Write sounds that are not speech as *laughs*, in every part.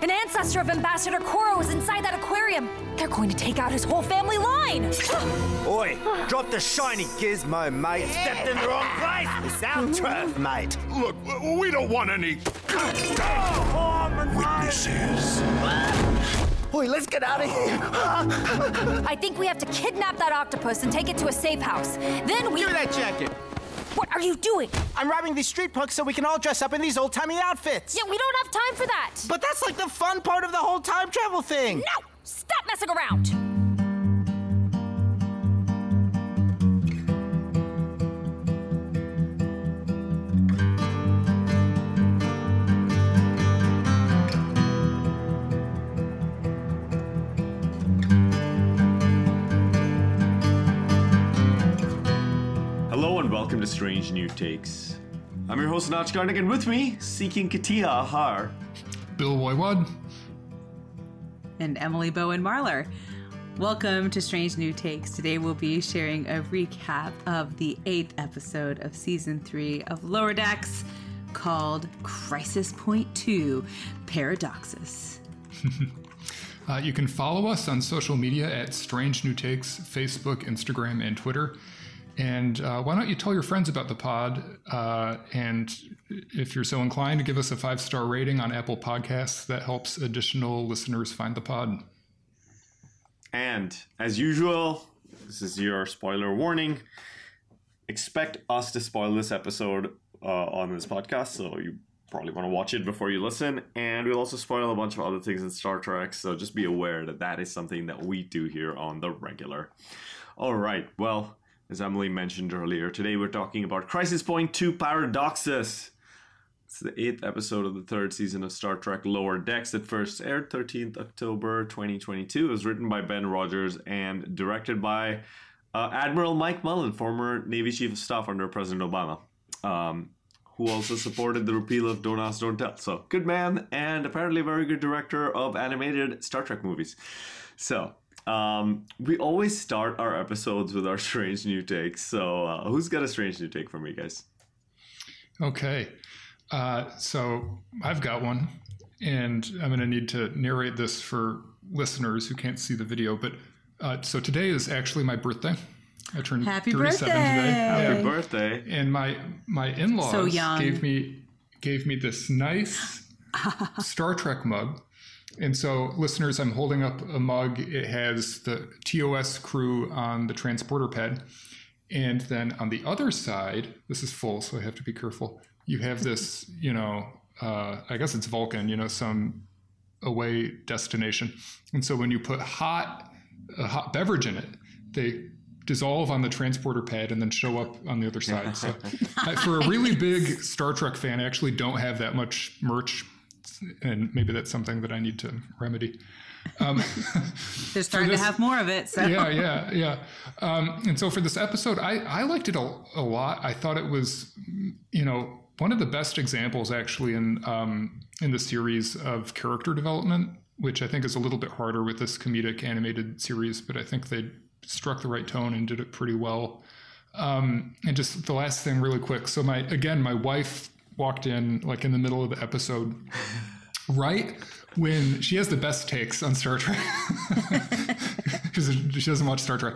An ancestor of Ambassador Koro is inside that aquarium. They're going to take out his whole family line. *gasps* Oi, drop the shiny gizmo, mate. Stepped in the wrong place. It's our turf, mate. Look, we don't want any witnesses. Oi, let's get out of here. I think we have to kidnap that octopus and take it to a safe house. Then we. Give me that jacket. What are you doing? I'm robbing these street punks so we can all dress up in these old timey outfits. Yeah, we don't have time for that. But that's like the fun part of the whole time travel thing. No! Stop messing around! Welcome to Strange New Takes. I'm your host Notch Garnick, and with me, seeking Katia Ahar. Bill Woywad. and Emily Bowen Marlar. Welcome to Strange New Takes. Today we'll be sharing a recap of the eighth episode of season three of Lower Decks called Crisis Point 2 Paradoxus. *laughs* Uh, you can follow us on social media at Strange New Takes, Facebook, Instagram, and Twitter. And uh, why don't you tell your friends about the pod? Uh, and if you're so inclined, give us a five star rating on Apple Podcasts. That helps additional listeners find the pod. And as usual, this is your spoiler warning. Expect us to spoil this episode uh, on this podcast, so you probably want to watch it before you listen. And we'll also spoil a bunch of other things in Star Trek, so just be aware that that is something that we do here on the regular. All right, well, as Emily mentioned earlier, today we're talking about Crisis Point 2 Paradoxus. It's the eighth episode of the third season of Star Trek Lower Decks that first aired 13th October 2022. It was written by Ben Rogers and directed by uh, Admiral Mike Mullen, former Navy Chief of Staff under President Obama, um, who also supported the repeal of Don't Ask, Don't Tell. So, good man, and apparently a very good director of animated Star Trek movies. So, um, we always start our episodes with our *laughs* strange new takes. So, uh, who's got a strange new take for me, guys? Okay. Uh, so I've got one, and I'm going to need to narrate this for listeners who can't see the video. But uh, so today is actually my birthday. I turned Happy 37 today. birthday! Yeah. Happy birthday. and my my in-laws So gave me gave me this nice *laughs* Star Trek mug. And so, listeners, I'm holding up a mug. It has the TOS crew on the transporter pad. And then on the other side, this is full, so I have to be careful. You have this, *laughs* you know, uh, I guess it's Vulcan, you know, some away destination. And so when you put hot a hot beverage in it, they dissolve on the transporter pad and then show up on the other side. So *laughs* for a really big Star Trek fan, I actually don't have that much merch, and maybe that's something that I need to remedy. Um, *laughs* They're starting this- to have more of it, so yeah, yeah, yeah. Um, and so for this episode, I, I liked it a, a lot. I thought it was, you know, one of the best examples actually in um, in the series of character development, which I think is a little bit harder with this comedic animated series, but I think they struck the right tone and did it pretty well. Um, and just the last thing, really quick. So my again, my wife walked in like in the middle of the episode, right when she has the best takes on Star Trek. *laughs* because she doesn't watch Star Trek.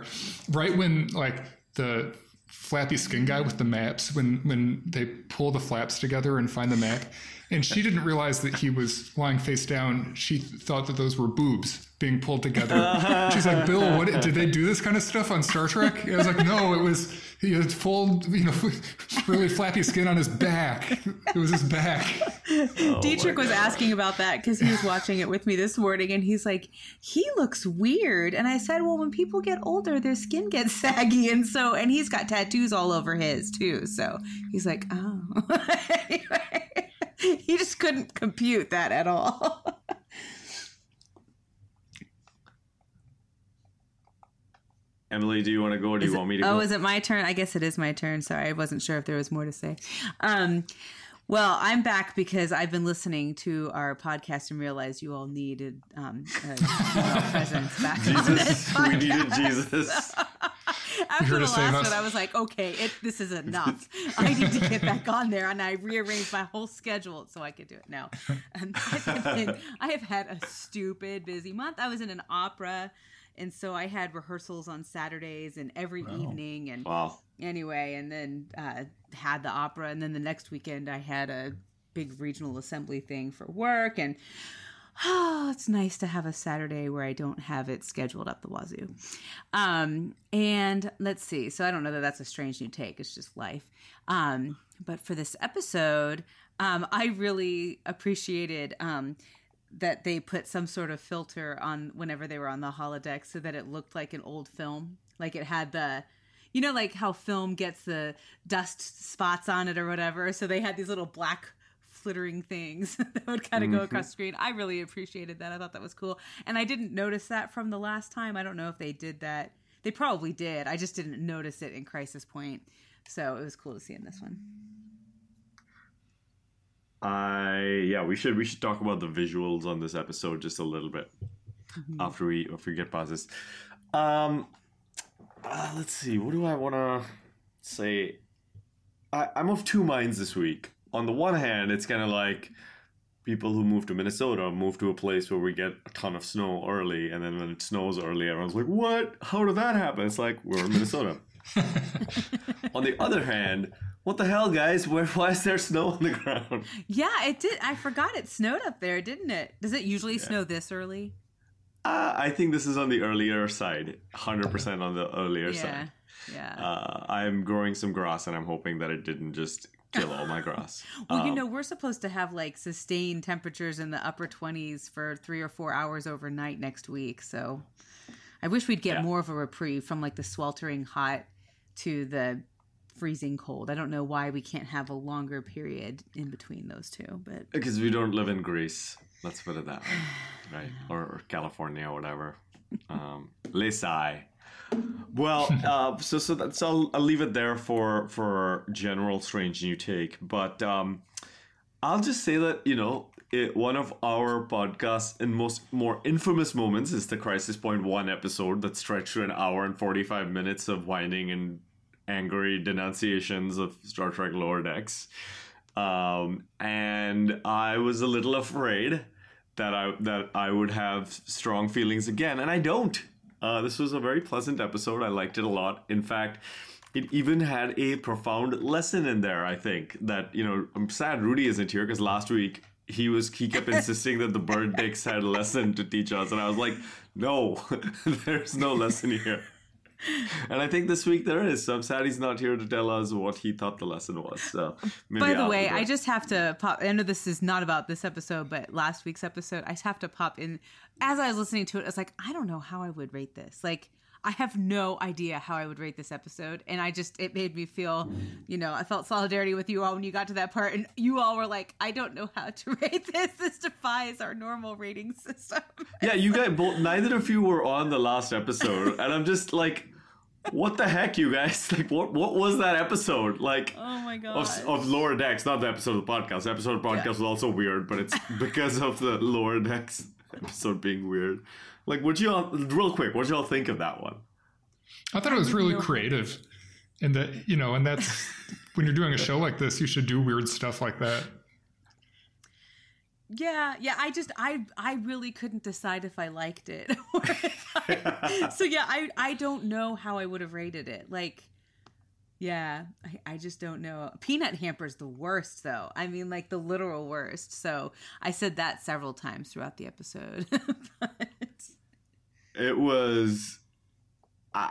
Right when like the flappy skin guy with the maps, when when they pull the flaps together and find the map, and she didn't realize that he was lying face down. She thought that those were boobs being pulled together. She's like, Bill, what did they do this kind of stuff on Star Trek? I was like, no, it was he had full, you know, *laughs* really flappy skin on his back. It was his back. *laughs* Dietrich was asking about that because he was *laughs* watching it with me this morning, and he's like, "He looks weird." And I said, "Well, when people get older, their skin gets saggy, and so, and he's got tattoos all over his too." So he's like, "Oh." Anyway, he just couldn't compute that at all. Emily, do you want to go or do you Is it- want me to oh, go? is it my turn? I guess it is my turn. Sorry, I wasn't sure if there was more to say. Um, well, I'm back because I've been listening to our podcast and realized you all needed um, a *laughs* presence back on this Jesus, we needed. Jesus. *laughs* After the last one, I was like, okay, it, this is enough. *laughs* I need to get back on there, and I rearranged my whole schedule so I could do it now. And I've been, I have had a stupid busy month. I was in an opera, and so I had rehearsals on Saturdays and every evening, and Wow. anyway, and then uh, had the opera, and then the next weekend I had a big regional assembly thing for work, and oh, *sighs* it's nice to have a Saturday where I don't have it scheduled up the wazoo. Um, and let's see, so I don't know that that's a strange new take; it's just life. Um, but for this episode, um, I really appreciated. Um, that they put some sort of filter on whenever they were on the holodeck so that it looked like an old film. Like it had the you know like how film gets the dust spots on it or whatever? So they had these little black flittering things *laughs* that would kind of go across mm-hmm. the screen. I really appreciated that. I thought that was cool. And i didn't notice that from the last time. I don't know if they did that. They probably did. I just didn't notice it in crisis point. So it was cool to see in this one I yeah, we should we should talk about the visuals on this episode just a little bit after we after we get past this. Um, uh, let's see. What do I want to say? I, I'm of two minds this week. On the one hand, it's kind of like people who move to Minnesota move to a place where we get a ton of snow early, and then when it snows early, everyone's like, "What? How did that happen?" It's like we're in Minnesota. *laughs* on the other hand, what the hell, guys? Where why is there snow on the ground? yeah it did i forgot it snowed up there didn't it does it usually snow this early Uh, I think this is on the earlier side, hundred percent on the earlier yeah side. yeah Uh, I'm growing some grass, and I'm hoping that it didn't just kill all my grass. *laughs* Well, you Um, know, we're supposed to have like sustained temperatures in the upper 20s for three or four hours overnight next week. So I wish we'd get Yeah. more of a reprieve from like the sweltering hot to the freezing cold. I don't know why we can't have a longer period in between those two, but because we don't live in Greece. Let's put it that way, *sighs* right? Or, or California, or whatever. *laughs* Um, Lesai. Well, *laughs* uh, so so that's I'll, I'll leave it there for for general strange new take, but um, I'll just say that you know it, one of our podcasts and most more infamous moments is the Crisis Point One episode that stretched to an hour and forty five minutes of whining and angry denunciations of Star Trek Lower Decks, um, and I was a little afraid that I that I would have strong feelings again, and I don't. Uh, this was a very pleasant episode. I liked it a lot. In fact, it even had a profound lesson in there. I think that you know I'm sad Rudy isn't here because last week he was he kept insisting that the bird dicks had a lesson to teach us, and I was like, no, *laughs* there's no lesson here. And I think this week there is. So I'm sad he's not here to tell us what he thought the lesson was. So maybe by the way, I just have to pop. I know this is not about this episode, but last week's episode, I just have to pop in. As I was listening to it, I was like, I don't know how I would rate this. Like, I have no idea how I would rate this episode, and I just it made me feel, you know, I felt solidarity with you all when you got to that part, and you all were like, I don't know how to *laughs* rate this. This defies our normal rating system. Yeah, you guys both. Neither of you were on the last episode, and I'm just like, what the heck, you guys? *laughs* Like, what what was that episode like? Oh my god! Of, of Lower Decks, not the episode of the podcast. The episode of the podcast was also weird, but it's *laughs* because of the Lower Decks *laughs* episode being weird. Like, what y'all, real quick, what y'all think of that one? I thought it was really creative, and that you know, and that's when you're doing a show like this, you should do weird stuff like that. Yeah, yeah. I just I I really couldn't decide if I liked it. *laughs* if I- so yeah, I I don't know how I would have rated it. Like, yeah, I, I just don't know. Peanut hamper's the worst though. I mean, like the literal worst. So I said that several times throughout the episode. *laughs* but, It was, uh,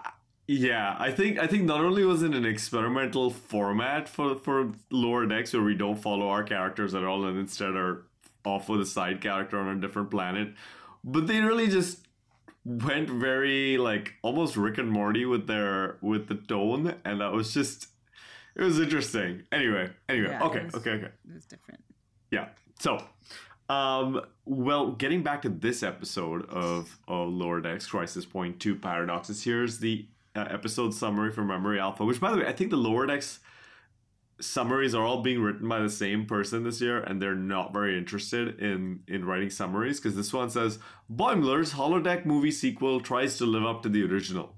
yeah. I think I think not only was it an experimental format for for Lower Decks where we don't follow our characters at all and instead are off with a side character on a different planet, but they really just went very like almost Rick and Morty with their with the tone, and that was just it was interesting. Anyway, anyway, Yeah, okay, was- okay, okay. it was different. Yeah. So, um, well, getting back to this episode of, of Lower Decks Crisis Point 2 Paradoxes, here's the uh, episode summary from Memory Alpha, which, by the way, I think the Lower Decks summaries are all being written by the same person this year, and they're not very interested in, in writing summaries because this one says Boimler's holodeck movie sequel tries to live up to the original.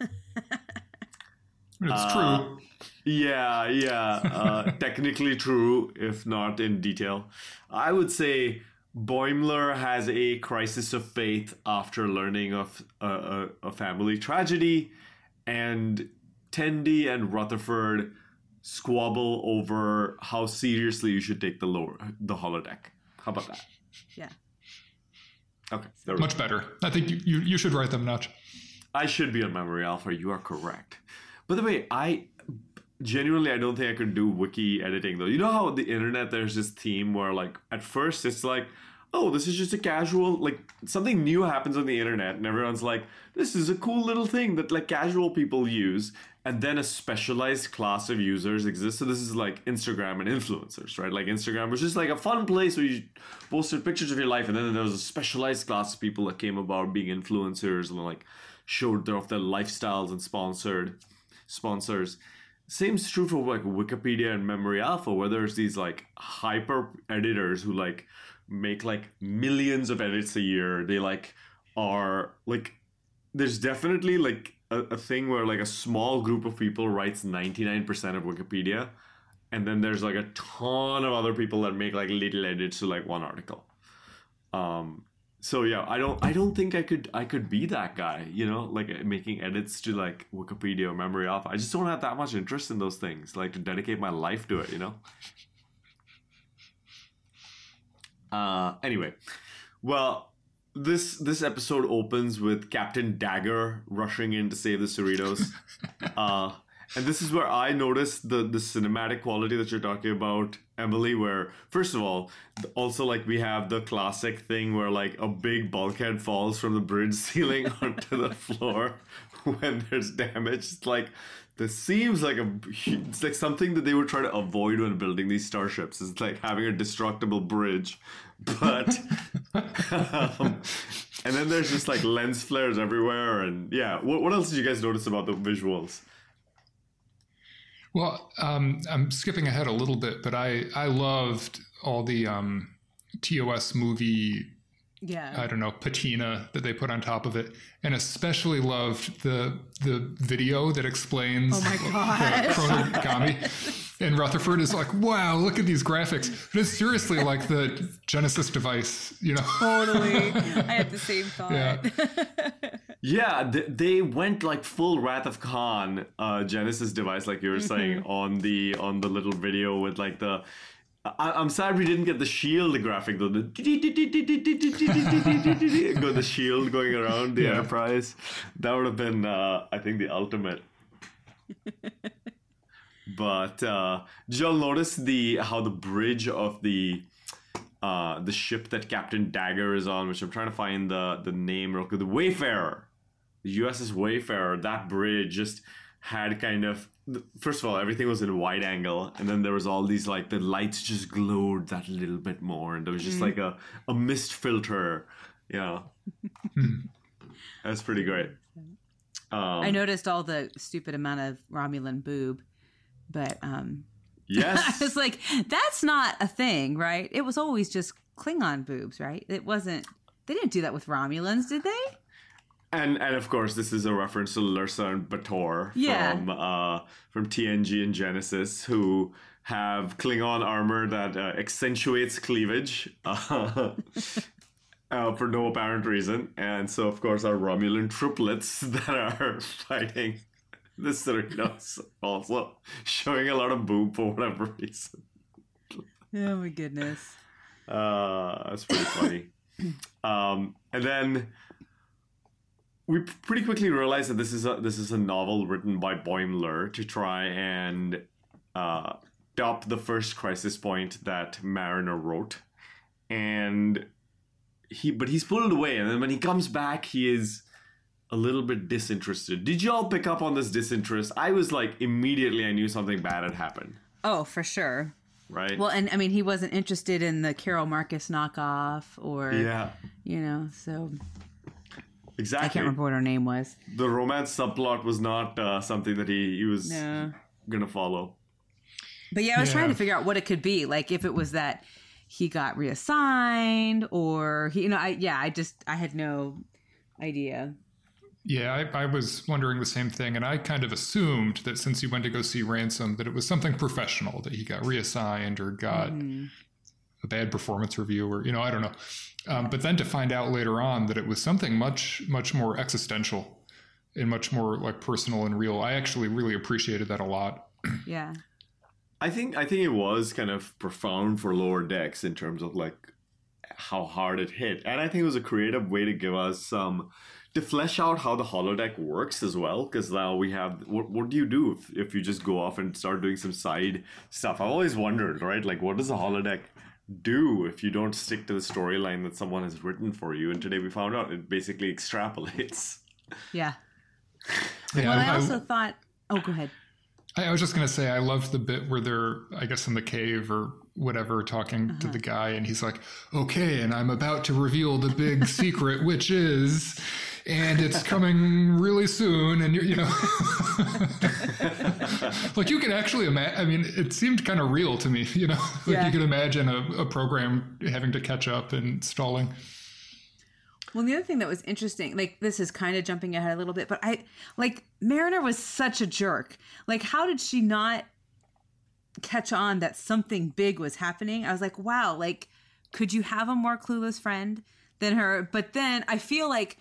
*laughs* It's true. Yeah, yeah. Uh, *laughs* technically true, if not in detail. I would say Boimler has a crisis of faith after learning of a, a, a family tragedy, and Tendi and Rutherford squabble over how seriously you should take the lower the holodeck. How about that? *laughs* Yeah. Okay, there we go. Much better. I think you, you, you should write them notch. I should be on Memory Alpha. You are correct. By the way, I genuinely I don't think I could do wiki editing though. You know how the internet there's this theme where like at first it's like, oh, this is just a casual like something new happens on the internet and everyone's like, this is a cool little thing that like casual people use. And then a specialized class of users exists. So this is like Instagram and influencers, right? Like Instagram was just like a fun place where you posted pictures of your life, and then there was a specialized class of people that came about being influencers and like showed off their lifestyles and sponsored sponsors. Same's true for like Wikipedia and Memory Alpha, where there's these like hyper editors who like make like millions of edits a year. They like are like there's definitely like a, a thing where like a small group of people writes 99% of Wikipedia, and then there's like a ton of other people that make like little edits to like one article. Um, so yeah, I don't I don't think I could I could be that guy, you know, like making edits to like Wikipedia or Memory Alpha. I just don't have that much interest in those things, like to dedicate my life to it, you know. Uh, anyway, well, this this episode opens with Captain Dagger rushing in to save the Cerritos. *laughs* uh, and this is where I noticed the the cinematic quality that you're talking about, Emily. Where first of all, also like we have the classic thing where like a big bulkhead falls from the bridge *laughs* ceiling onto the floor *laughs* when there's damage. It's like this seems like a it's like something that they were trying to avoid when building these starships. It's like having a destructible bridge, but *laughs* um, and then there's just like lens flares everywhere, and yeah. What what else did you guys notice about the visuals? Well, um, I'm skipping ahead a little bit, but I I loved all the um, TOS movie. Yeah. I don't know patina that they put on top of it, and especially loved the the video that explains Oh my *laughs* the gosh. chronogami. And Rutherford is like, "Wow, look at these graphics!" But it's seriously like the Genesis device, you know? totally. *laughs* I had the same thought. Yeah. *laughs* Yeah, they, they went like full Wrath of Khan uh, Genesis device, like you were saying on the on the little video with like the. I, I'm sad we didn't get the shield graphic though. The go the shield going around the Yeah. Enterprise. That would have been, uh, I think, the ultimate. but uh, did y'all notice the how the bridge of the uh, the ship that Captain Dagger is on, which I'm trying to find the the name real quick, the Wayfarer, the USS Wayfarer. That bridge just had kind of first of all everything was in wide angle, and then there was all these like the lights just glowed that little bit more, and there was just like a a mist filter, yeah. That's pretty great. Um, I noticed all the stupid amount of Romulan boob, but um, *laughs* I Yes. was like, that's not a thing, right? It was always just Klingon boobs, right? It wasn't. They didn't do that with Romulans, did they? And and of course, this is a reference to Lursa and B'Etor Yeah. from uh, from TNG and Genesis, who have Klingon armor that uh, accentuates cleavage uh, *laughs* uh, for no apparent reason, and so of course our Romulan triplets *laughs* that are fighting the Cerritos also showing a lot of boob for whatever reason. Oh my goodness. Uh, that's pretty funny. *clears throat* um, and then we pretty quickly realized that this is a this is a novel written by Boimler to try and uh, top the first crisis point that Mariner wrote, and he but he's pulled away, and then when he comes back, he is a little bit disinterested. Did y'all pick up on this disinterest? I was like immediately I knew something bad had happened. Oh, for sure. Right? Well, and I mean, he wasn't interested in the Carol Marcus knockoff, or yeah, you know. So exactly. I can't remember what her name was. the romance subplot was not uh, something that he, he was No. gonna follow. But yeah, I was Yeah. trying to figure out what it could be. Like if it was that he got reassigned, or he, you know, I yeah, I just I had no idea. Yeah, I, I was wondering the same thing, and I kind of assumed that since he went to go see Ransom, that it was something professional, that he got reassigned or got a bad performance review, or you know, I don't know. Um, but then to find out later on that it was something much, much more existential and much more like personal and real, I actually really appreciated that a lot. *clears throat* Yeah. I think I think it was kind of profound for lower decks in terms of like how hard it hit, and I think it was a creative way to give us some to flesh out how the holodeck works as well. Because now we have what, what do you do if, if you just go off and start doing some side stuff? I've always wondered, right? Like, what does a holodeck do if you don't stick to the storyline that someone has written for you? And today we found out it basically extrapolates. Yeah. Yeah, Well, I I- also thought. Oh, go ahead. I, I was just gonna say I loved the bit where they're, I guess, in the cave or whatever, talking to the uh-huh. guy, and he's like, "Okay, and I'm about to reveal the big *laughs* secret, which is." And it's coming really soon, and you're, you know, *laughs* *laughs* like you can actually imagine. I mean, it seemed kind of real to me, *laughs* you know, like Yeah. you could imagine a, a program having to catch up and stalling. Well, the other thing that was interesting, like this is kind of jumping ahead a little bit, but I like Mariner was such a jerk. Like, how did she not catch on that something big was happening? I was like, wow, like, could you have a more clueless friend than her? But then I feel like,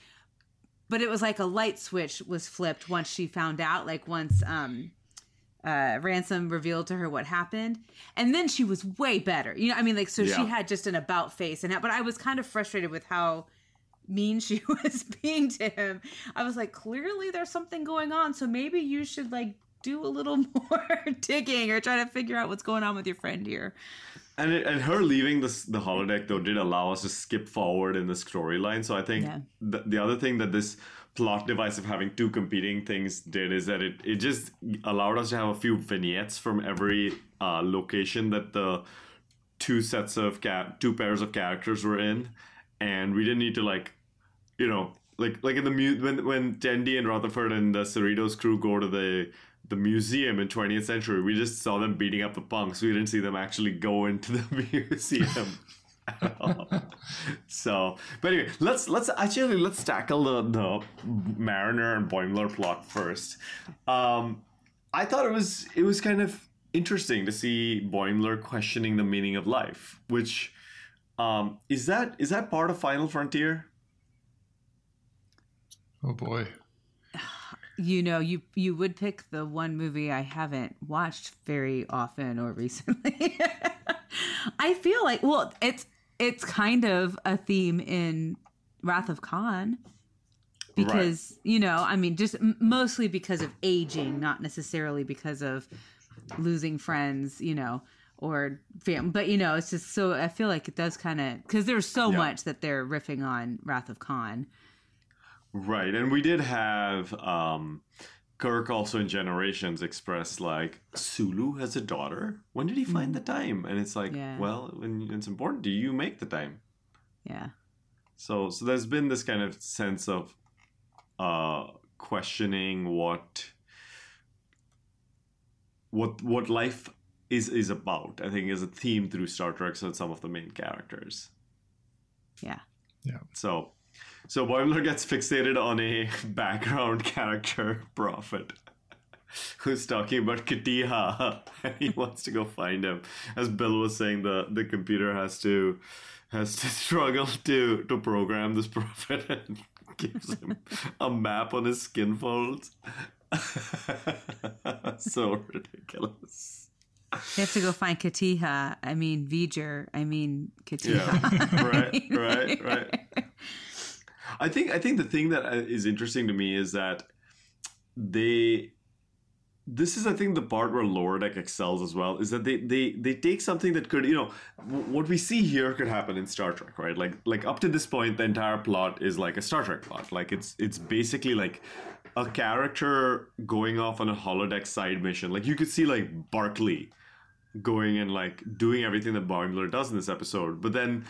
but it was like a light switch was flipped once she found out, like, once, um, uh, Ransom revealed to her what happened, and then she was way better. You know, I mean, like, so she had just an about face, and but I was kind of frustrated with how mean she *laughs* was being to him. I was like, clearly there's something going on, so maybe you should like do a little *laughs* more digging or try to figure out what's going on with your friend here. And it, and her leaving this the holodeck though did allow us to skip forward in the storyline. So I think Yeah. the, the other thing that this plot device of having two competing things did is that it, it just allowed us to have a few vignettes from every uh, location that the two sets of cat two pairs of characters were in, and we didn't need to like, you know, like like in the mu- when when Tendi and Rutherford and the Cerritos crew go to the the museum in 20th century, we just saw them beating up the punks. We didn't see them actually go into the *laughs* museum. At *laughs* all. so, but anyway, let's let's actually let's tackle the the Mariner and Boimler plot first. Um, I thought it was it was kind of interesting to see Boimler questioning the meaning of life, which um, is that is that part of Final Frontier? Oh boy. *sighs* You know, you you would pick the one movie I haven't watched very often or recently. *laughs* I feel like well, it's it's kind of a theme in Wrath of Khan because you know, I mean, just mostly because of aging, not necessarily because of losing friends, you know, or fam. But you know, it's just so I feel like it does kind of because there's so Yeah. much that they're riffing on Wrath of Khan. Right, and we did have um, Kirk also in Generations expressed like Sulu has a daughter. When did he find the time? And it's like, Yeah. well, when it's important, do you make the time? Yeah. So, so there's been this kind of sense of uh, questioning what what what life is is about. I think is a theme through Star Trek and some of the main characters. Yeah. Yeah. So, so Boimler gets fixated on a background *laughs* character, Prophet, who's talking about Katiha, *laughs* and he wants to go find him. As Bill was saying, the the computer has to has to *laughs* struggle to to program this Prophet and gives him a map on his skin folds. so ridiculous. They have to go find Katiha. I mean, V'ger. I mean, Katiha. Yeah, right, right, right. I think I think the thing that uh, interesting to me is that they this is I think the part where Lower Deck excels as well is that they they they take something that could you know w- what we see here could happen in Star Trek right like like up to this point the entire plot is like a Star Trek plot like it's it's basically like a character going off on a holodeck side mission like you could see like Barkley going and like doing everything that Boimler does in this episode. But then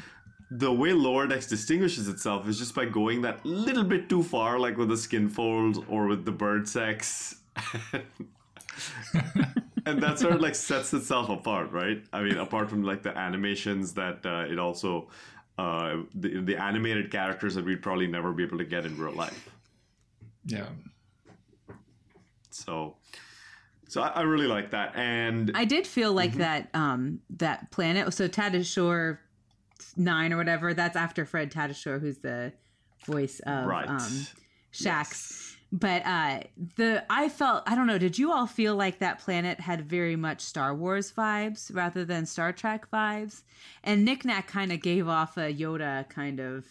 the way Lower Decks distinguishes itself is just by going that little bit too far, like with the skin folds or with the bird sex. *laughs* and that sort of like sets itself apart, right? I mean, apart from like the animations that uh, it also, uh, the, the animated characters that we'd probably never be able to get in real life. Yeah. So, so I, I really like that, and I did feel Mm-hmm. like that um that planet. So Tatasciore nine or whatever. That's after Fred Tatasciore, who's the voice of right, um, Shaxs. But uh the I felt I don't know. Did you all feel like that planet had very much Star Wars vibes rather than Star Trek vibes? And Nick Nack kind of gave off a Yoda kind of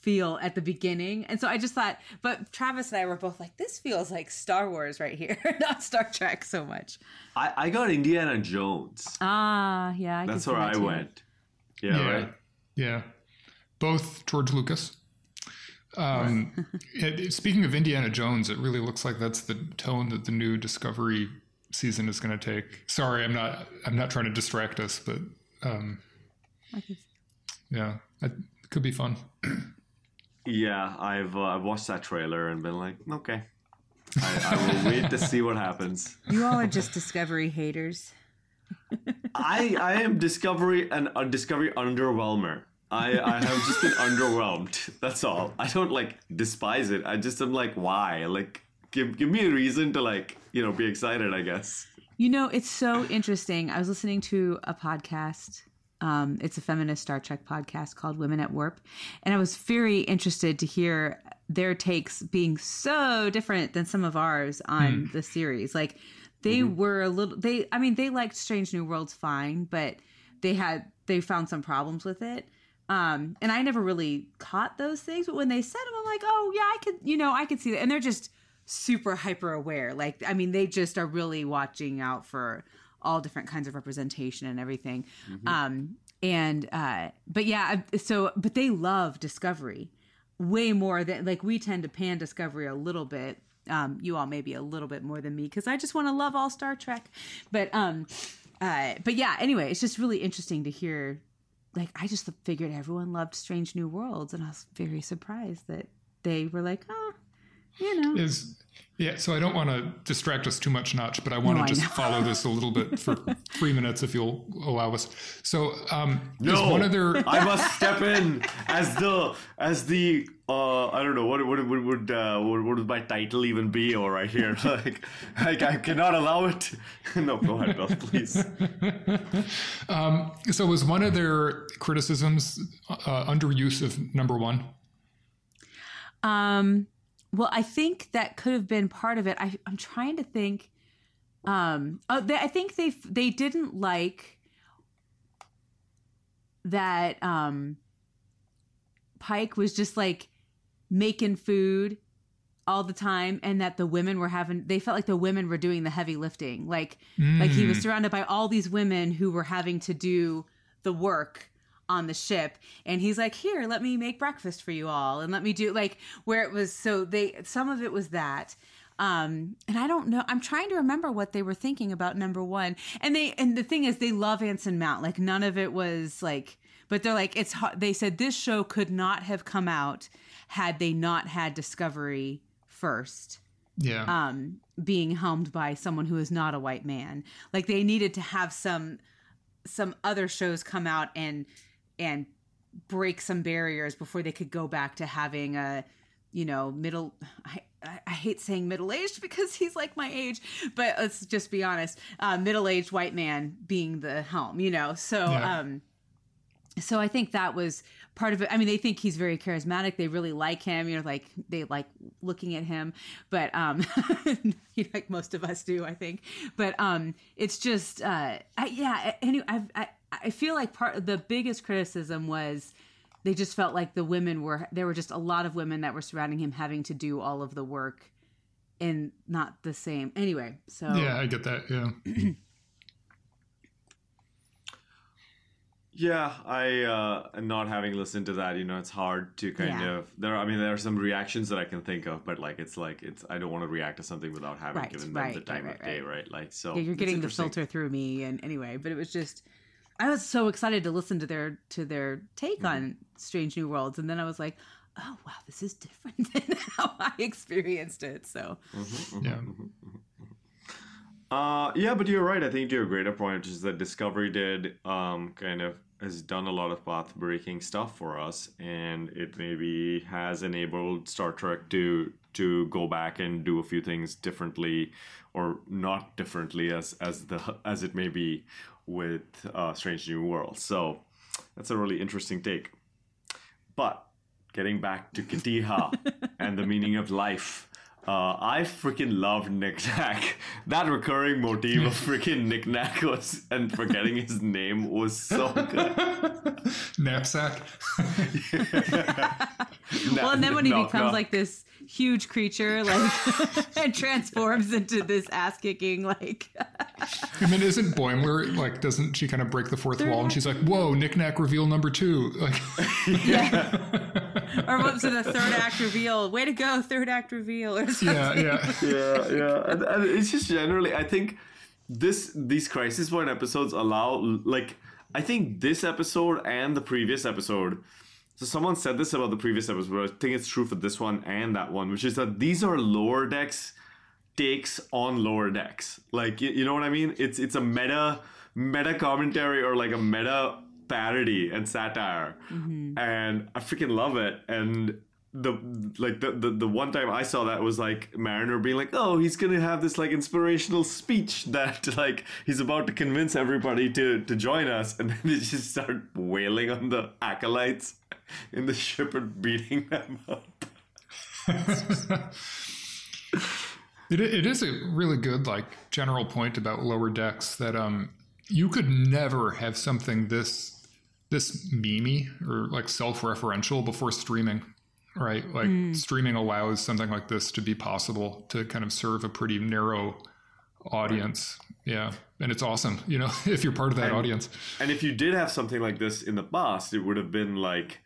feel at the beginning. And so I just thought, but Travis and I were both like, this feels like Star Wars right here, *laughs* not Star Trek so much. I, I got Indiana Jones. Ah, yeah. I That's where that I too. went. Yeah, Yeah. right. Yeah. Both George Lucas. Um, it- it- *laughs* speaking of Indiana Jones, it really looks like that's the tone that the new Discovery season is going to take. Sorry, I'm not. I'm not trying to distract us, but um, yeah, it could be fun. *clears throat* Yeah, I've uh, I've watched that trailer and been like, okay, I, I will wait to see what happens. You all are just Discovery haters. I I am Discovery and a Discovery underwhelmer. I I have just been underwhelmed. That's all. I don't like despise it. I just am like, why? Like, give give me a reason to like you know be excited. I guess. You know, it's so interesting. I was listening to a podcast. Um, it's a feminist Star Trek podcast called Women at Warp. And I was very interested to hear their takes being so different than some of ours on the series. Like, they were a little, they, I mean, they liked Strange New Worlds fine, but they had, they found some problems with it. Um, and I never really caught those things, but when they said them, I'm like, oh, yeah, I could, you know, I could see that. And they're just, super hyper aware. Like, I mean, they just are really watching out for all different kinds of representation and everything. Um, and, uh, but yeah, so, but they love Discovery way more than, like, we tend to pan Discovery a little bit. Um, you all maybe a little bit more than me because I just want to love all Star Trek. But, um, uh, but yeah, anyway, it's just really interesting to hear. Like, I just figured everyone loved Strange New Worlds, and I was very surprised that they were like, oh, you know. Is yeah. So I don't want to distract us too much, Notch, but I want No, to just follow this a little bit for *laughs* three minutes, if you'll allow us. So, um, No, one of their I must step in as the as the uh I don't know what what would would uh, what, what would my title even be or right here *laughs* like like I cannot allow it. *laughs* no, go ahead, Bill, please. So was one of their criticisms uh, underuse of number one? Um, well, I think that could have been part of it. I, I'm trying to think. Um, oh, they, I think they they didn't like that. Um, Pike was just like making food all the time, and that the women were having. They felt like the women were doing the heavy lifting. Like like he was surrounded by all these women who were having to do the work on the ship and he's like here let me make breakfast for you all and let me do like where it was so they some of it was that um and i don't know i'm trying to remember what they were thinking about number one and they and the thing is they love anson mount like none of it was like but they're like it's hard they said this show could not have come out had they not had discovery first Yeah. um, being helmed by someone who is not a white man. Like they needed to have some some other shows come out and and break some barriers before they could go back to having a you know middle. I, I hate saying middle aged because he's like my age, but let's just be honest. Uh, middle aged white man being the helm, you know. So. Yeah. um so I think that was part of it. I mean, they think he's very charismatic. They really like him. You know, like they like looking at him. But um, you *laughs* know, like most of us do, I think. But um, it's just uh, I, yeah. Anyway, I've, I I feel like part of the biggest criticism was they just felt like the women were there were just a lot of women that were surrounding him having to do all of the work and not the same. Anyway, so yeah, I get that. Yeah. *clears throat* Yeah, I uh not having listened to that, you know, it's hard to kind Yeah. of there. I mean, there are some reactions that I can think of, but like it's like it's I don't want to react to something without having Right, given them right, the time right, of day, right. right? Like so. Yeah, you're getting the filter through me and anyway but it was just i was so excited to listen to their to their take Mm-hmm. on strange new worlds and then i was like oh wow this is different *laughs* than how i experienced it so Mm-hmm. Yeah. Uh, yeah, but you're right. I think to a greater point, which is that Discovery did um, kind of has done a lot of path breaking stuff for us, and it maybe has enabled Star Trek to to go back and do a few things differently, or not differently as as the as it may be with uh, Strange New World. So that's a really interesting take. But getting back to Katiha *laughs* and the meaning of life. Uh, I freaking love Nick Nack. *laughs* That recurring motif of freaking Nick Nack was and forgetting his name was so good. *laughs* Knapsack. well, and then when he Knock, becomes knock. like this huge creature, like and transforms into this ass kicking, like I mean, isn't Boimler like? Doesn't she kind of break the fourth wall and she's like, "Whoa, knickknack reveal number two. Like, *laughs* or whoops, to the third act reveal. Way to go, third act reveal, or something. yeah, yeah. yeah, yeah. And, and it's just generally, I think this these crisis point episodes allow like I think this episode and the previous episode. So someone said this about the previous episode, but I think it's true for this one and that one, which is that these are lower decks takes on lower decks. Like you, you know what I mean? It's it's a meta meta commentary or like a meta parody and satire, mm-hmm. and I freaking love it. And the like the, the the one time I saw that was like Mariner being like, oh, he's gonna have this like inspirational speech *laughs* that like he's about to convince everybody to to join us, and then they just start wailing on the acolytes in the ship and beating them up. *laughs* *laughs* It, it is a really good like general point about lower decks that um you could never have something this this memey or like self-referential before streaming right? Like streaming allows something like this to be possible to kind of serve a pretty narrow audience. Yeah and it's awesome you know *laughs* if you're part of that audience. And if you did have something like this in the past, it would have been like,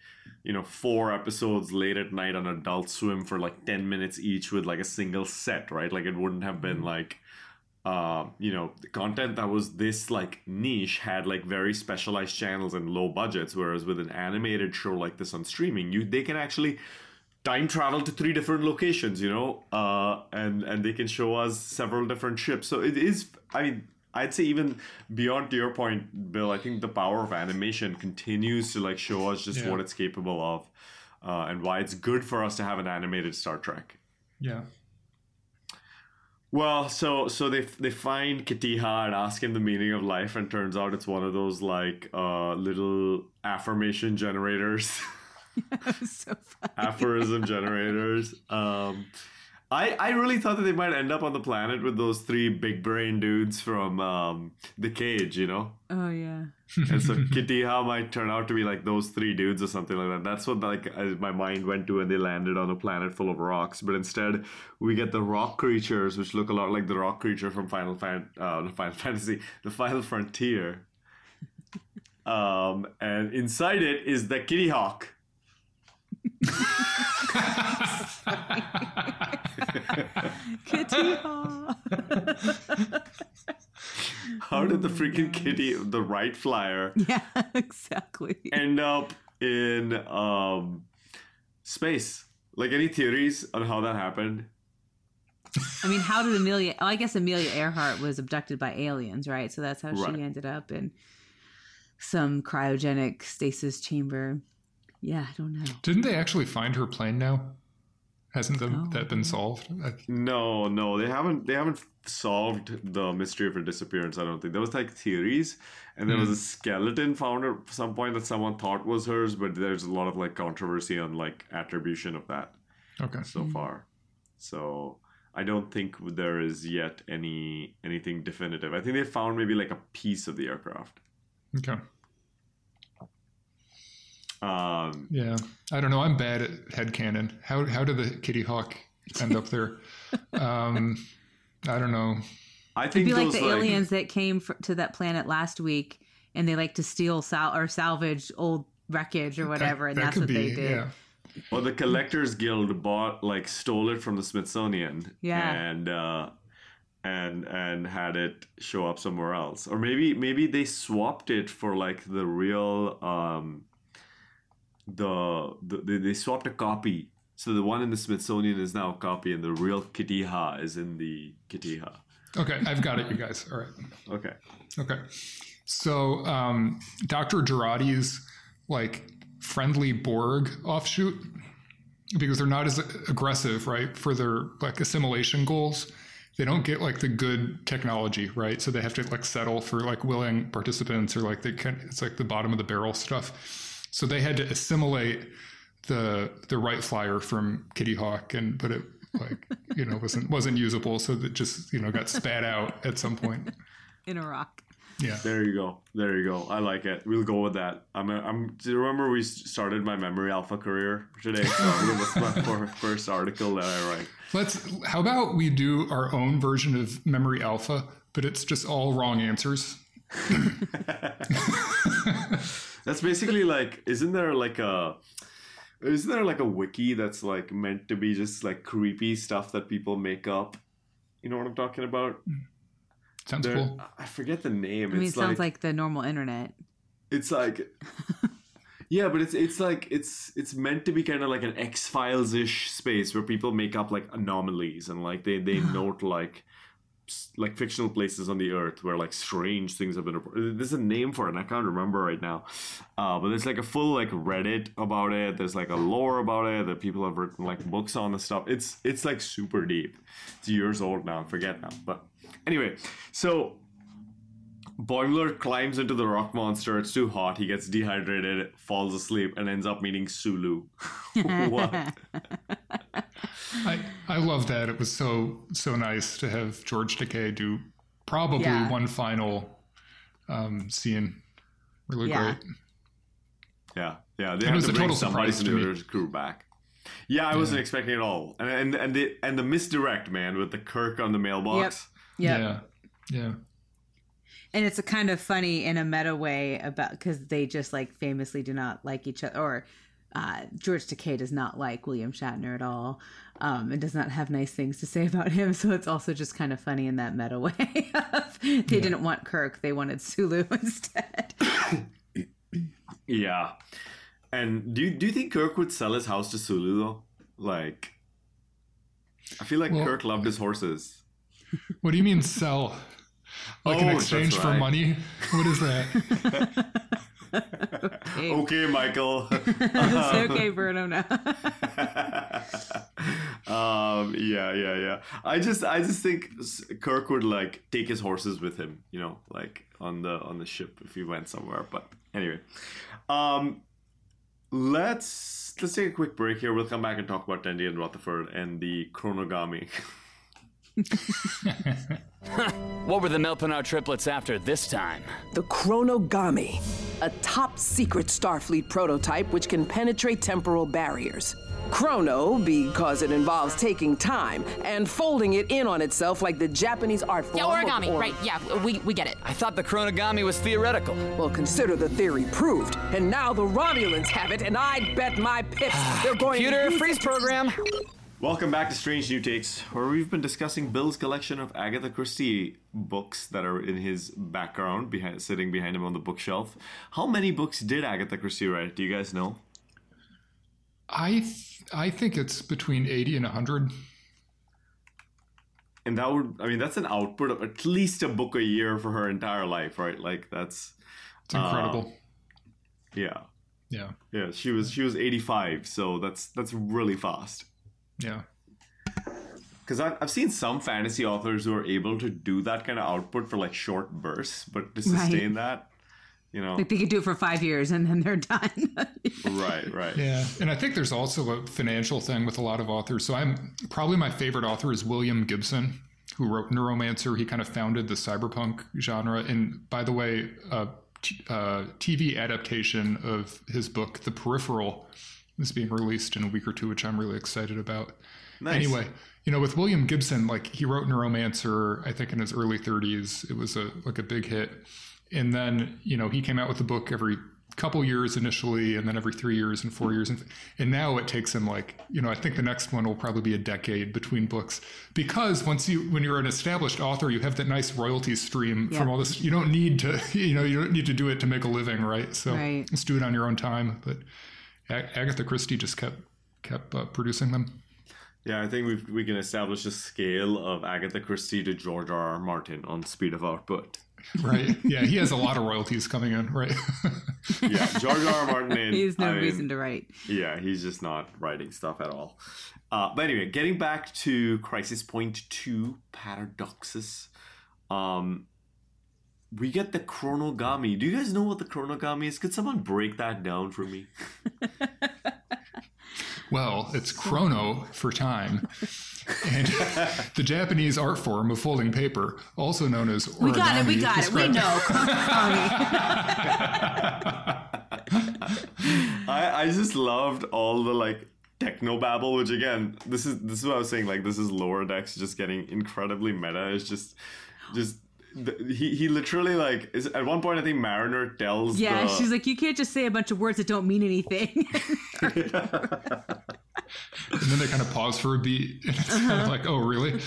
you know, four episodes late at night on Adult Swim for like 10 minutes each with like a single set, right? Like it wouldn't have been like, uh, you know, the content that was this like niche had like very specialized channels and low budgets, whereas with an animated show like this on streaming, you they can actually time travel to three different locations, you know, uh, and and they can show us several different ships. So it is, I mean, I'd say even beyond to your point, Bill. I think the power of animation continues to like show us just Yeah. what it's capable of, uh, and why it's good for us to have an animated Star Trek. yeah Well, so so they they find Katiha and ask him the meaning of life, and turns out it's one of those like uh, little affirmation generators. *laughs* so *laughs* aphorism generators. Um, I I really thought that they might end up on the planet with those three big brain dudes from um, the cage, you know. Oh yeah. And so *laughs* Kitiha might turn out to be like those three dudes or something like that. That's what like uh, my mind went to when they landed on a planet full of rocks. But instead, we get the rock creatures, which look a lot like the rock creature from Final Fan, uh, the *laughs* Final Fantasy, the Final Frontier. *laughs* Um, and inside it is the Kitty Hawk. Kitty How did the freaking kitty, the right flyer, Yeah, *laughs* exactly. end up in um, space? Like any theories on how that happened? I mean, how did Amelia? Oh, I guess Amelia Earhart was abducted by aliens, right? So that's how Right. she ended up in some cryogenic stasis chamber. Yeah, I don't know. didn't they actually find her plane now hasn't the, Oh. that been solved No, no, they haven't. They haven't solved the mystery of her disappearance. I don't think there was like theories, and there was hmm. a skeleton found at some point that someone thought was hers, but there's a lot of like controversy on like attribution of that okay so hmm. far. So I don't think there is yet any anything definitive. I think they found maybe like a piece of the aircraft. okay Um, Yeah, I don't know. I'm bad at headcanon. How how did the Kitty Hawk end up there? um, I don't know. I think It'd think be like the like, aliens that came fr- to that planet last week, and they like to steal sal- or salvage old wreckage or whatever, and that that's what be. they did. Yeah, Well, the Collectors Guild bought like stole it from the Smithsonian. Yeah. And uh and and had it show up somewhere else. Or maybe maybe they swapped it for like the real um the, the they, they swapped a copy. So the one in the Smithsonian is now a copy and the real Kitiha is in the Kitiha. Okay, I've got it, you guys. All right. Okay. Okay. So, um, Dr. Jurati's like friendly Borg offshoot, because they're not as aggressive, right, for their like assimilation goals. They don't get like the good technology, right? So they have to like settle for like willing participants or like they can. It's like the bottom of the barrel stuff. So they had to assimilate the the right flyer from Kitty Hawk, and but it like you know wasn't wasn't usable, so that just you know got spat out at some point. *laughs* In a rock. Yeah. There you go. There you go. I like it. We'll go with that. I'm. A, I'm. Do you remember we started my memory alpha career today? So that's my *laughs* first article that I write. Let's. How about we do our own version of Memory Alpha, but it's just all wrong answers. *laughs* That's basically like. Isn't there like a? Isn't there like a wiki that's like meant to be just like creepy stuff that people make up? You know what I'm talking about? Mm. Sounds There, cool. I forget the name. I mean, it sounds like like the normal internet. it's like *laughs* yeah but it's it's like it's it's meant to be kind of like an x-files ish space where people make up like anomalies and like they they *gasps* note like s- like fictional places on the earth where like strange things have been reported. There's a name for it, and I can't remember right now. Uh, but there's like a full like Reddit about it. There's like a lore about it that people have written like books on the stuff. It's it's like super deep. It's years old now. I forget now. But anyway, so Boimler climbs into the rock monster. It's too hot. He gets dehydrated, falls asleep, and ends up meeting Sulu. *laughs* what? I, I love that. It was so so nice to have George Takei do probably Yeah. one final um, scene. Really Yeah. great. Yeah, yeah. They It had was to a bring total somebody surprise from to the me. crew back. Yeah, I wasn't expecting it at all. And and and the and the misdirect man with the Kirk on the mailbox. Yep. Yeah. Yeah. And it's a kind of funny in a meta way about because they just like famously do not like each other or uh, george takei does not like william shatner at all um, and does not have nice things to say about him *laughs* so it's also just kind of funny in that meta way *laughs* of they didn't want kirk they wanted sulu *laughs* instead *coughs* Yeah. And do you, do you think Kirk would sell his house to Sulu though? Like, I feel like Well- Kirk loved his horses. What do you mean sell? Like Oh, in that's exchange for money? What is that? *laughs* Okay, Michael. *laughs* it's okay bruno no *laughs* um, yeah, yeah, yeah. I just, I just think Kirk would like take his horses with him, you know, like on the on the ship if he went somewhere. But anyway, um, let's let's take a quick break here. We'll come back and talk about Tendi and Rutherford and the chronogami. *laughs* What were the Melpinar triplets after this time? The Chronogami, a top secret Starfleet prototype which can penetrate temporal barriers. Chrono, because it involves taking time and folding it in on itself like the Japanese art form. Yeah, of origami, or- right? Yeah, we, we get it. I thought the chronogami was theoretical. Well, consider the theory proved. And now the Romulans have it, and I bet my pips *sighs* they're going Computer to. freeze program. Welcome back to Strange New Takes, where we've been discussing Bill's collection of Agatha Christie books that are in his background, behind, sitting behind him on the bookshelf. How many books did Agatha Christie write? Do you guys know? I th- I think it's between 80 and 100. And that would, I mean, that's an output of at least a book a year for her entire life, right? Like that's, It's incredible. Uh, yeah, yeah. yeah. She was she was eighty five, so that's that's really fast. Yeah. Because I've, I've seen some fantasy authors who are able to do that kind of output for like short bursts, but to Right. sustain that, you know, like they could do it for five years and then they're *laughs* done right, right. Yeah, and I think there's also a financial thing with a lot of authors. So I'm probably my favorite author is William Gibson, who wrote Neuromancer. He kind of founded the cyberpunk genre. And by the way, a t- uh, TV adaptation of his book, The Peripheral, is being released in a week or two, which I'm really excited about. Nice. Anyway, you know, with William Gibson, like he wrote Neuromancer, I think in his early 30s. It was a like a big hit, and then you know he came out with a book every couple years initially, and then every three years and four years, and and now it takes him like you know I think the next one will probably be a decade between books because once you when you're an established author, you have that nice royalty stream from all this. You don't need to *laughs* you know you don't need to do it to make a living, right? So Right. just do it on your own time. But Ag- Agatha Christie just kept kept uh, producing them. Yeah, I think we we can establish a scale of Agatha Christie to George R. R. Martin on speed of output. Right. *laughs* Yeah, he has a lot of royalties coming in, right? *laughs* Yeah, George R. R. Martin. *laughs* He has no I mean, reason to write. Yeah, he's just not writing stuff at all. Uh, but anyway, getting back to Crisis Point 2 Paradoxus, um, we get the chronogami. Do you guys know what the chronogami is? Could someone break that down for me? *laughs* Well, it's chrono for time. *laughs* And the Japanese art form of folding paper, also known as origami. We got it. We got it. We described- know. *laughs* I, I just loved all the like techno babble, which again, this is this is what I was saying. Like this is lower decks just getting incredibly meta. It's just just the, he he literally like is at one point I think Mariner tells yeah, the, she's like, you can't just say a bunch of words that don't mean anything. *laughs* And then they kind of pause for a beat. And it's uh-huh. kind of like, oh, really? *laughs*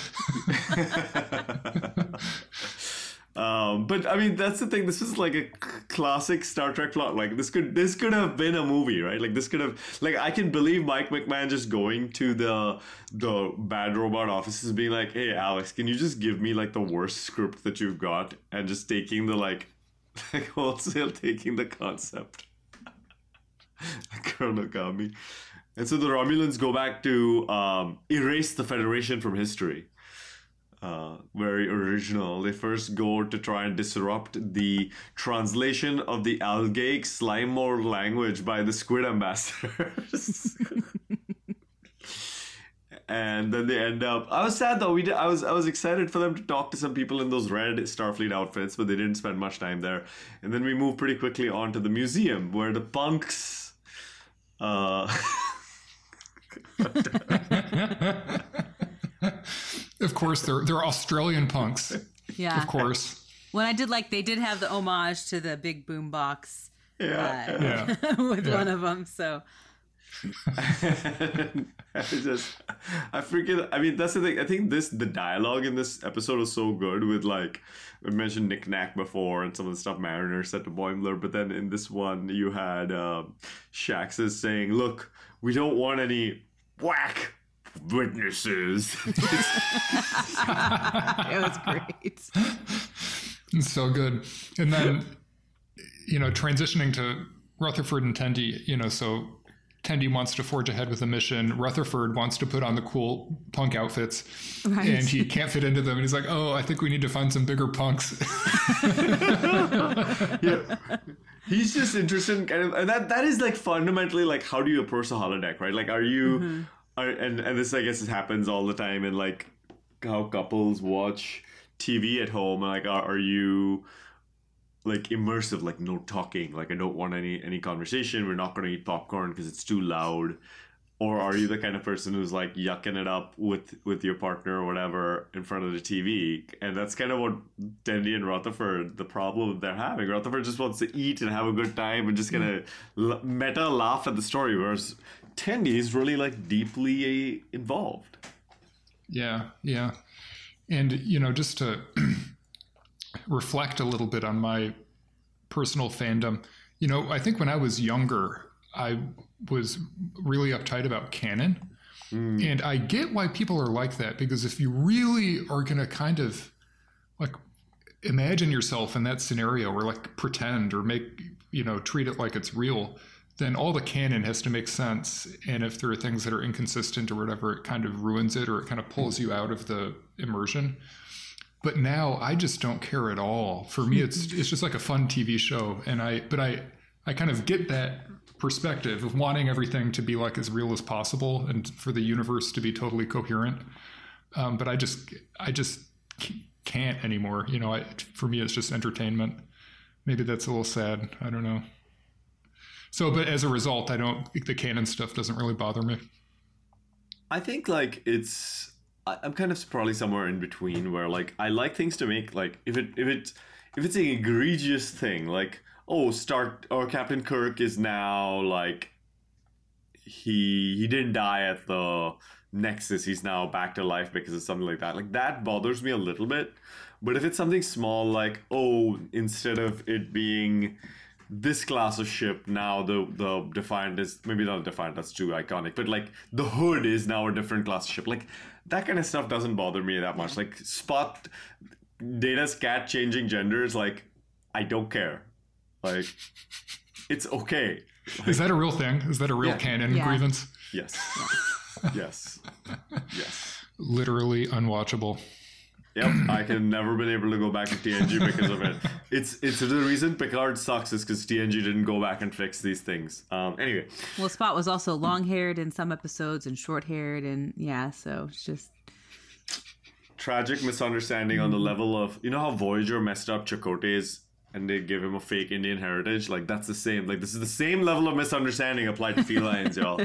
Um, but I mean, that's the thing. This is like a classic Star Trek plot. Like this could this could have been a movie, right? Like this could have like I can believe Mike McMahan just going to the the Bad Robot offices, being like, "Hey, Alex, can you just give me like the worst script that you've got?" And just taking the like, *laughs* like wholesale taking the concept, *laughs* Chronogami. And so the Romulans go back to um, erase the Federation from history uh, very original. They first go to try and disrupt the translation of the Algaic Slimore language by the Squid Ambassadors. *laughs* and then they end up. I was sad though. We did, I was I was excited for them to talk to some people in those red Starfleet outfits, but they didn't spend much time there. And then we move pretty quickly on to the museum where the punks. Uh, *laughs* *laughs* Of course, they're, they're Australian punks. yeah. Of course. When I did like, they did have the homage to the big boom box yeah. uh, Yeah. *laughs* with one of them. So *laughs* I just, I freaking, I mean, that's the thing. I think this, the dialogue in this episode was so good with like, we mentioned Nick Knack before and some of the stuff Mariner said to Boimler, but then in this one, you had um, Shaxs is saying, look, we don't want any whack witnesses. *laughs* *laughs* it was great. It's so good. And then, you know, transitioning to Rutherford and Tendi, you know, so Tendi wants to forge ahead with a mission. Rutherford wants to put on the cool punk outfits, Right. and he can't fit into them. And he's like, "Oh, I think we need to find some bigger punks." *laughs* yeah. He's just interested in kind of, and that that is like fundamentally like how do you approach a holodeck, right? Like, are you, mm-hmm. And and this I guess it happens all the time in like how couples watch TV at home. Like, are, are you like immersive, like no talking, like I don't want any any conversation. We're not going to eat popcorn because it's too loud. Or are you the kind of person who's like yucking it up with with your partner or whatever in front of the TV? And that's kind of what Tendi and Rutherford, the problem they're having. Rutherford just wants to eat and have a good time and just kind of l- meta laugh at the story, whereas Tendi is really like deeply uh, involved. Yeah, yeah. And, you know, just to *clears throat* reflect a little bit on my personal fandom, you know, I think when I was younger, I was really uptight about canon. Hmm. And I get why people are like that because if you really are going to kind of like imagine yourself in that scenario or like pretend or make, you know, treat it like it's real, then all the canon has to make sense. And if there are things that are inconsistent or whatever, it kind of ruins it or it kind of pulls you out of the immersion. But now I just don't care at all. For me, it's *laughs* it's just like a fun TV show, and I but I I kind of get that perspective of wanting everything to be like as real as possible and for the universe to be totally coherent. Um, but I just I just can't anymore. You know, I, for me, it's just entertainment. Maybe that's a little sad. I don't know. So, but as a result, I don't the canon stuff doesn't really bother me. I think like it's I'm kind of probably somewhere in between where like I like things to make like if it if it if it's an egregious thing like oh Stark or oh, Captain Kirk is now like he he didn't die at the Nexus. He's now back to life because of something like that. Like that bothers me a little bit. But if it's something small like oh instead of it being this class of ship now the the defiant is maybe not defiant that's too iconic but like the hood is now a different class of ship like that kind of stuff doesn't bother me that much like spot data's cat changing genders like i don't care like it's okay Is that a real thing? Is that a real Yeah. canon Yeah. grievance? yes *laughs* yes yes Literally unwatchable. Yep, I can never been able to go back to TNG because of it. *laughs* It's it's the reason Picard sucks is because TNG didn't go back and fix these things. Um, anyway, Well, Spot was also long haired in some episodes and short haired, and yeah, so it's just tragic misunderstanding on the level of you know how Voyager messed up Chakotay's and they give him a fake Indian heritage. Like that's the same. Like this is the same level of misunderstanding applied to felines, *laughs* y'all.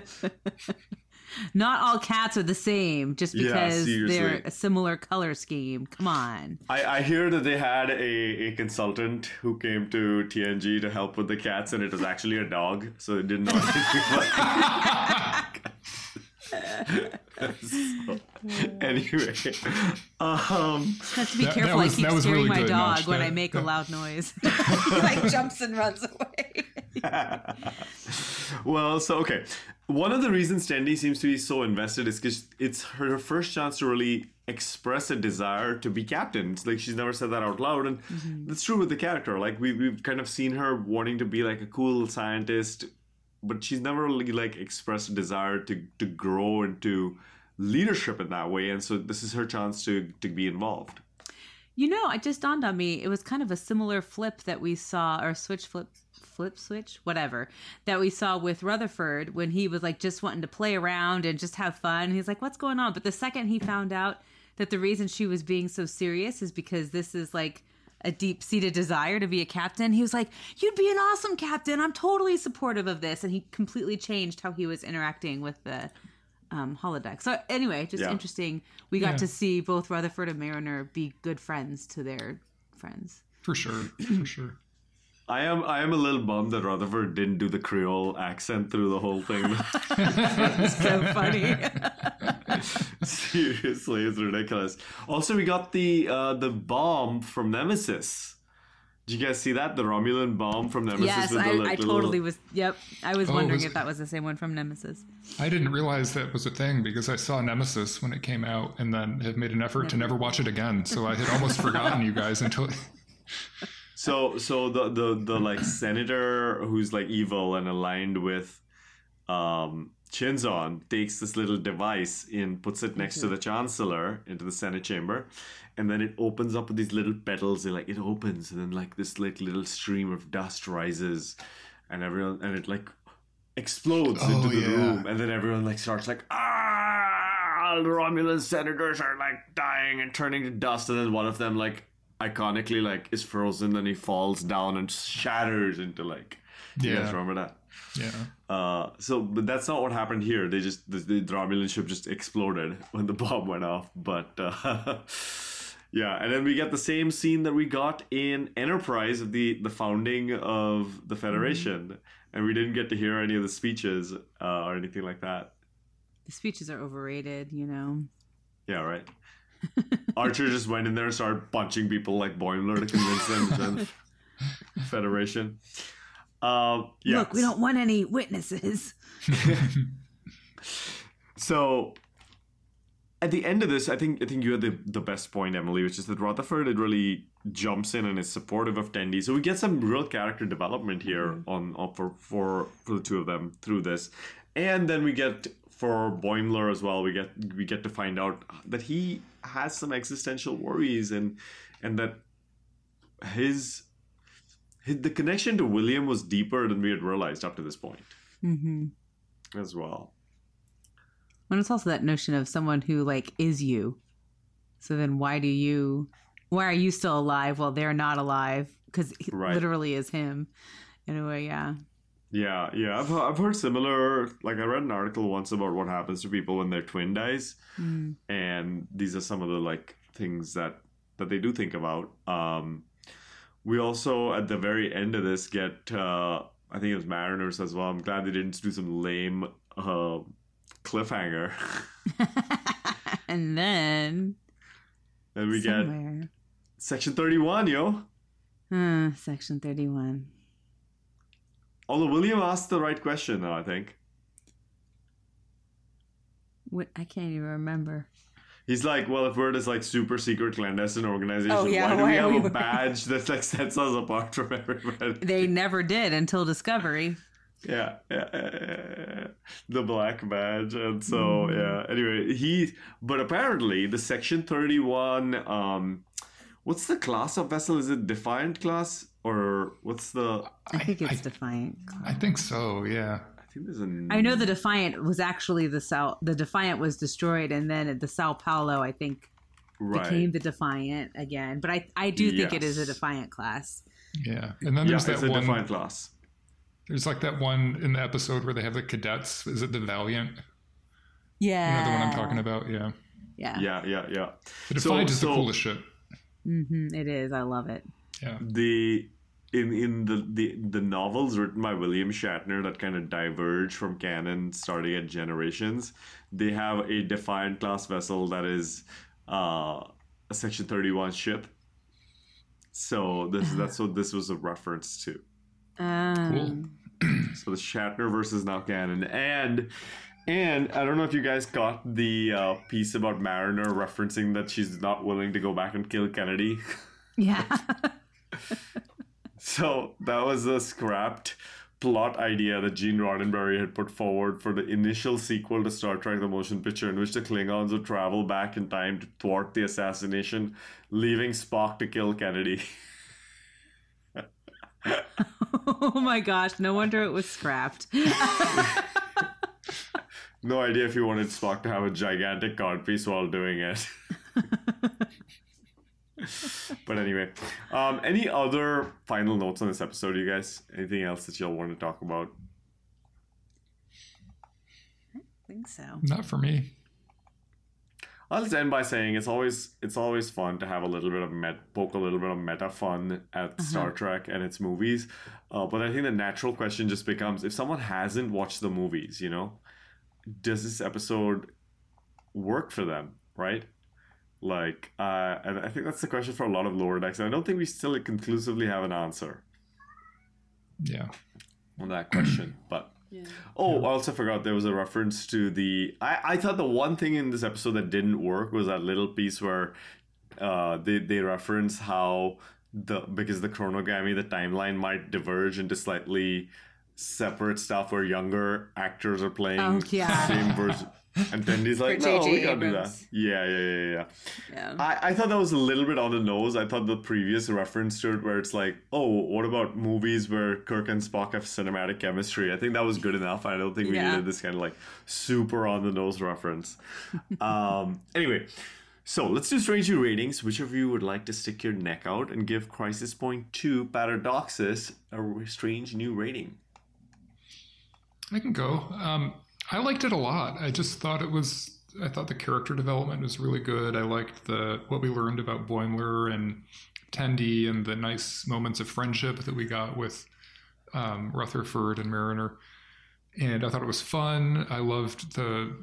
Not all cats are the same just Yeah, because they're a similar color scheme. Come on. I, I hear that they had a, a consultant who came to TNG to help with the cats, and it was actually a dog, so it didn't know anything about so, anyway, um, Have to be That- that careful. was- I keep scaring really my dog Notch. when I That- make a loud noise. *laughs* *laughs* he like jumps and runs away. *laughs* well, so okay. One of the reasons Tendi seems to be so invested is because it's her first chance to really express a desire to be captain. It's like she's never said that out loud, and mm-hmm. that's true with the character. Like we we've kind of seen her wanting to be like a cool scientist, but she's never really like expressed a desire to to grow into leadership in that way. And so this is her chance to to be involved. You know, it just dawned on me. It was kind of a similar flip that we saw, or switch flip, flip switch, whatever, that we saw with Rutherford when he was like just wanting to play around and just have fun. He's like, "What's going on?" But the second he found out that the reason she was being so serious is because this is like a deep seated desire to be a captain, he was like, "You'd be an awesome captain. I'm totally supportive of this," and he completely changed how he was interacting with the um, holodeck. So anyway, just Yeah. interesting. We got Yeah. to see both Rutherford and Mariner be good friends to their friends. For sure. *clears throat* For sure. I am I am a little bummed that Rutherford didn't do the Creole accent through the whole thing. *laughs* So funny. *laughs* Seriously, it's ridiculous. Also, we got the uh, the bomb from Nemesis. Did you guys see that? The Romulan bomb from Nemesis. yes, with the I, li- I little- totally was. Yep, I was Oh, wondering was- if that was the same one from Nemesis. I didn't realize that was a thing because I saw Nemesis when it came out and then have made an effort to never watch it again. So I had almost *laughs* forgotten you guys until. So so the the the like senator who's like evil and aligned with um Shinzon takes this little device and puts it next to the chancellor into the senate chamber and then it opens up with these little petals and like it opens and then like this like little stream of dust rises and everyone and it like explodes Oh, into the yeah. room and then everyone like starts like ah the Romulan senators are like dying and turning to dust and then one of them like iconically like is frozen and he falls down and shatters into like you Yeah. guys remember that Yeah. uh, so, but that's not what happened here. They just the, the Romulan ship just exploded *laughs* when the bomb went off. But uh, *laughs* yeah, and then we get the same scene that we got in Enterprise of the the founding of the Federation, and we didn't get to hear any of the speeches uh, or anything like that. The speeches are overrated, you know. Yeah, right. *laughs* Archer just went in there and started punching people like Boimler to convince them to join the *laughs* Federation. Um, yeah. Look, we don't want any witnesses. *laughs* So at the end of this, I think I think you had the, the best point, Emily, which is that Rutherford it really jumps in and is supportive of Tendi. So we get some real character development here on, on for, for for the two of them through this. And then we get for Boimler as well, we get we get to find out that he has some existential worries and and that his, his the connection to William was deeper than we had realized up to this point hmm as well. And it's also that notion of someone who like is you. So then, why do you? Why are you still alive while they're not alive? Because he Right. literally is him. In a way, yeah. Yeah, yeah. I've, I've heard similar. Like, I read an article once about what happens to people when their twin dies, Mm. and these are some of the like things that that they do think about. Um, we also at the very end of this get, uh, I think it was Mariners as well. I'm glad they didn't do some lame uh, cliffhanger, *laughs* And then Then we get section 31, yo. uh, section thirty-one. Although William asked the right question, though I think What, I can't even remember. he's like, well, if we're this like super secret clandestine organization, Oh, yeah, why do why we have we- a *laughs* badge that like sets us apart from everybody? They never did until Discovery. Yeah, yeah, yeah, yeah, yeah. the black badge, and so Mm. yeah. Anyway, he but apparently the Section Thirty One. Um, what's the class of vessel? Is it Defiant class or what's the? I think it's Defiant. I think so. Yeah. I think there's a. I know the Defiant was actually the Sao. The Defiant was destroyed, and then the Sao Paulo, I think, right. became the Defiant again. But I, I do think it is a Defiant class. Yeah. And then yeah, there's it's that a one. Defiant class. There's like that one in the episode where they have the cadets. Is it the Valiant? Yeah. You know the one I'm talking about? Yeah. Yeah, Yeah, yeah, yeah. The So- Defiant is so- the coolest ship. hmm it is. I love it. Yeah. the in in the, the the novels written by William Shatner that kind of diverge from canon starting at Generations, they have a Defiant class vessel that is uh, a Section Thirty One ship. So this that's what this was a reference to. Um, *clears throat* So the Shatner versus now canon, and and I don't know if you guys got the uh, piece about Mariner referencing that she's not willing to go back and kill Kennedy. *laughs* Yeah. *laughs* *laughs* So that was a scrapped plot idea that Gene Roddenberry had put forward for the initial sequel to Star Trek The Motion Picture, in which the Klingons would travel back in time to thwart the assassination, leaving Spock to kill Kennedy. *laughs* oh my gosh! No wonder it was scrapped. *laughs* No idea if he wanted Spock to have a gigantic codpiece while doing it. *laughs* *laughs* but anyway, um, any other final notes on this episode, you guys? Anything else that y'all want to talk about? I think so. Not for me. I'll just end by saying it's always it's always fun to have a little bit of met poke a little bit of meta fun at Star Trek and its movies. Uh, but I think the natural question just becomes if someone hasn't watched the movies, you know, does this episode work for them, right? Like, uh, and I think that's the question for a lot of lower decks. And I don't think we still conclusively have an answer Yeah. on that question. *clears throat* But oh, I also forgot there was a reference to the. I, I thought the one thing in this episode that didn't work was that little piece where uh, they they reference how the because the chronogami the timeline might diverge into slightly separate stuff where younger actors are playing Oh, yeah. same version. And then he's like, no, we can't do that. Yeah, yeah, yeah, yeah. Yeah. I, I thought that was a little bit on the nose. I thought the previous reference to it, where it's like, oh, what about movies where Kirk and Spock have cinematic chemistry? I think that was good enough. I don't think we Yeah. needed this kind of like super on the nose reference. um, *laughs* anyway, so let's do Strange New ratings. Which of you would like to stick your neck out and give Crisis Point 2 Paradoxus a strange new rating? I can go. Um, I liked it a lot. I just thought it was. I thought the character development was really good. I liked the what we learned about Boimler and Tendi and the nice moments of friendship that we got with um, Rutherford and Mariner. And I thought it was fun. I loved the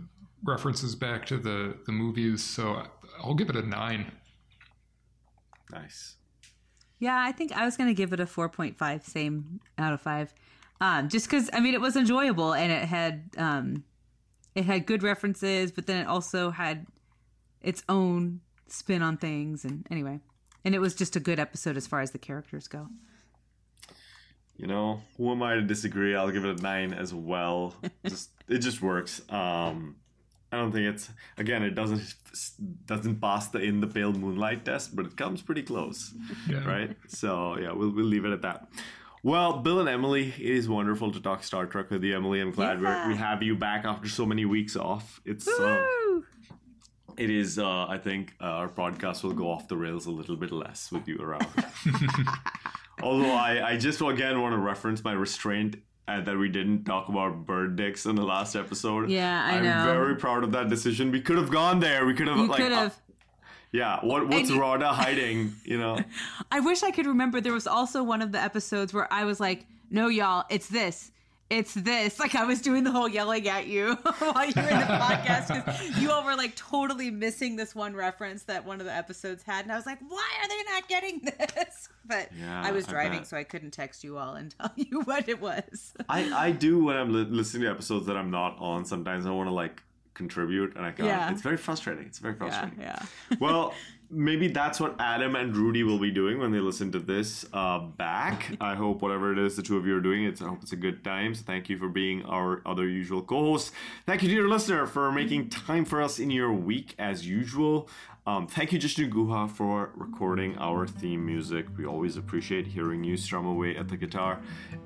references back to the the movies. So I'll give it a nine. Nice. Yeah, I think I was going to give it a 4.5, same out of 5. Um, just cuz I mean it was enjoyable and it had um it had good references, but then it also had its own spin on things and anyway. And it was just a good episode as far as the characters go. You know, who am I to disagree? I'll give it a nine as well. *laughs* just it just works. Um, I don't think it's again. It doesn't doesn't pass the in the pale moonlight test, but it comes pretty close, Yeah. right? So yeah, we'll we'll leave it at that. Well, Bill and Emily, it is wonderful to talk Star Trek with you, Emily. I'm glad Yeah. we're, we have you back after so many weeks off. It's uh, it is. Uh, I think uh, our podcast will go off the rails a little bit less with you around. *laughs* Although I, I just again want to reference my restraint uh, that we didn't talk about bird dicks in the last episode. Yeah, I I'm know. very proud of that decision. We could have gone there. We could have You like could uh, have yeah. What what's you- Rhoda hiding? You know. *laughs* I wish I could remember there was also one of the episodes where I was like, "No, y'all, it's this." it's this. *laughs* Like I was doing the whole yelling at you *laughs* while you were in the podcast because you all were like totally missing this one reference that one of the episodes had, and I was like, why are they not getting this? But Yeah, I was driving, bet. so I couldn't text you all and tell you what it was. I, I do when I'm li- listening to episodes that I'm not on. Sometimes I want to like contribute, and I can't. Yeah. It's very frustrating. It's very frustrating. yeah. *laughs* well, maybe that's what Adam and Rudy will be doing when they listen to this uh, back. *laughs* I hope whatever it is the two of you are doing, it's I hope it's a good time. So thank you for being our other usual co-hosts. Thank you, dear listener, for making time for us in your week as usual. Um, thank you, Jishnu Guha, for recording our theme music. We always appreciate hearing you strum away at the guitar.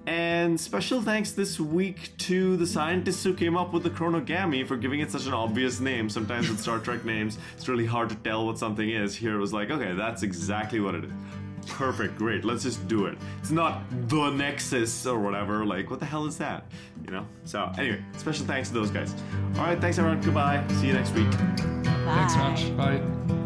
And special thanks this week to the scientists who came up with the chronogami for giving it such an obvious name. Sometimes with Star Trek names, it's really hard to tell what something is. Here it was like, okay, that's exactly what it is. Perfect, great, let's just do it. It's not the Nexus or whatever, like, what the hell is that? You know? So, anyway, special thanks to those guys. All right, thanks everyone, goodbye. See you next week. Thanks much. Bye.